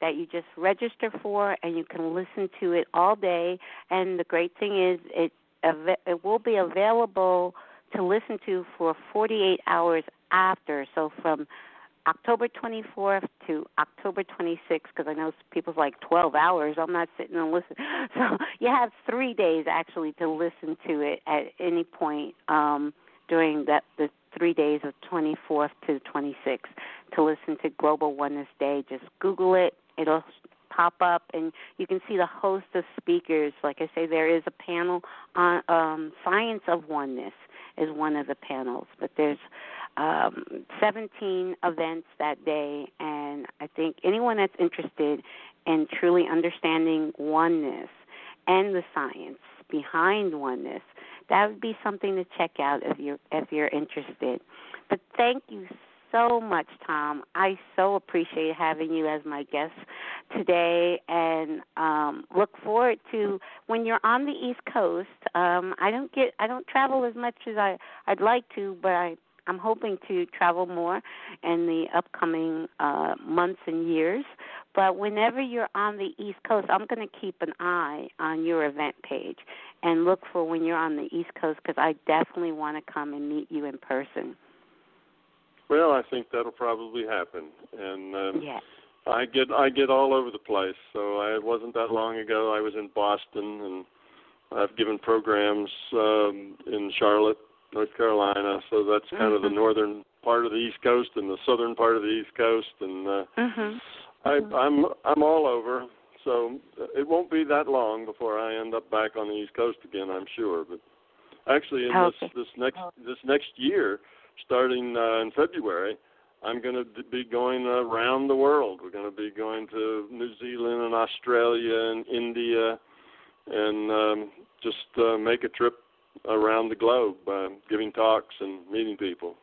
Speaker 2: that you just register for and you can listen to it all day. And the great thing is, it, it will be available to listen to for 48 hours after. So from October 24th to October 26th, because I know people's like 12 hours. I'm not sitting and listening. So you have three days actually to listen to it at any point. Um, during that the three days of 24th to 26th to listen to Global Oneness Day. Just Google it; it'll pop up, and you can see the host of speakers. Like I say, there is a panel on um, science of oneness is one of the panels, but there's um, 17 events that day, and I think anyone that's interested in truly understanding oneness and the science behind oneness, that would be something to check out if you're if you're interested. But thank you so much, Tom. I so appreciate having you as my guest today, and um, look forward to when you're on the East Coast. Um, I don't get I don't travel as much as I I'd like to, but I I'm hoping to travel more in the upcoming uh, months and years. But whenever you're on the East Coast, I'm going to keep an eye on your event page and look for when you're on the East Coast because I definitely want to come and meet you in person.
Speaker 3: Well, I think that'll probably happen, and um,
Speaker 2: yeah.
Speaker 3: I get I get all over the place. So I, it wasn't that long ago I was in Boston, and I've given programs um, in Charlotte, North Carolina. So that's kind
Speaker 2: mm-hmm.
Speaker 3: of the
Speaker 2: mm-hmm.
Speaker 3: northern part of the East Coast and the southern part of the East Coast, and uh,
Speaker 2: mm-hmm.
Speaker 3: I, I'm I'm all over. So it won't be that long before I end up back on the East Coast again. I'm sure, but actually in
Speaker 2: okay.
Speaker 3: this this next this next year, starting uh, in February, I'm going to be going around the world. We're going to be going to New Zealand and Australia and India, and um, just uh, make a trip around the globe, by giving talks and meeting people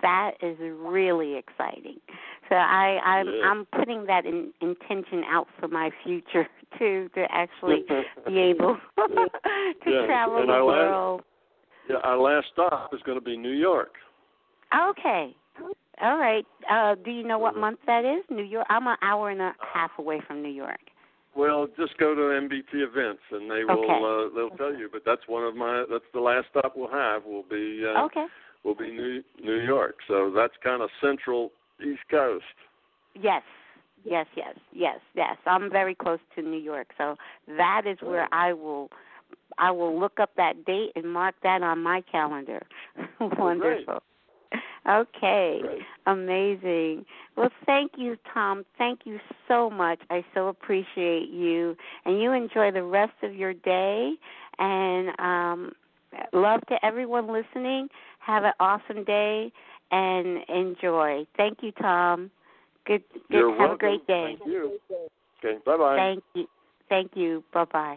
Speaker 2: that is really exciting. So I I'm
Speaker 3: yeah.
Speaker 2: I'm putting that in, intention out for my future too to actually be able to
Speaker 3: yeah.
Speaker 2: travel
Speaker 3: and
Speaker 2: the
Speaker 3: our
Speaker 2: world.
Speaker 3: Last, yeah, our last stop is going to be New York.
Speaker 2: Okay. All right. Uh do you know what month that is? New York. I'm an hour and a half away from New York.
Speaker 3: Well, just go to MBT events and they will
Speaker 2: okay.
Speaker 3: uh, they'll tell you. But that's one of my that's the last stop we'll have. Will be uh,
Speaker 2: okay
Speaker 3: will be New New York. So that's kind of central East Coast.
Speaker 2: Yes. Yes, yes, yes, yes. I'm very close to New York, so that is where I will I will look up that date and mark that on my calendar. Wonderful. Okay.
Speaker 3: Great.
Speaker 2: Amazing. Well, thank you, Tom. Thank you so much. I so appreciate you. And you enjoy the rest of your day. And um, love to everyone listening. Have an awesome day and enjoy. Thank you, Tom. Good. good
Speaker 3: You're
Speaker 2: have
Speaker 3: welcome.
Speaker 2: a great day.
Speaker 3: Thank you. Okay. Bye bye.
Speaker 2: Thank you. Thank you. Bye bye.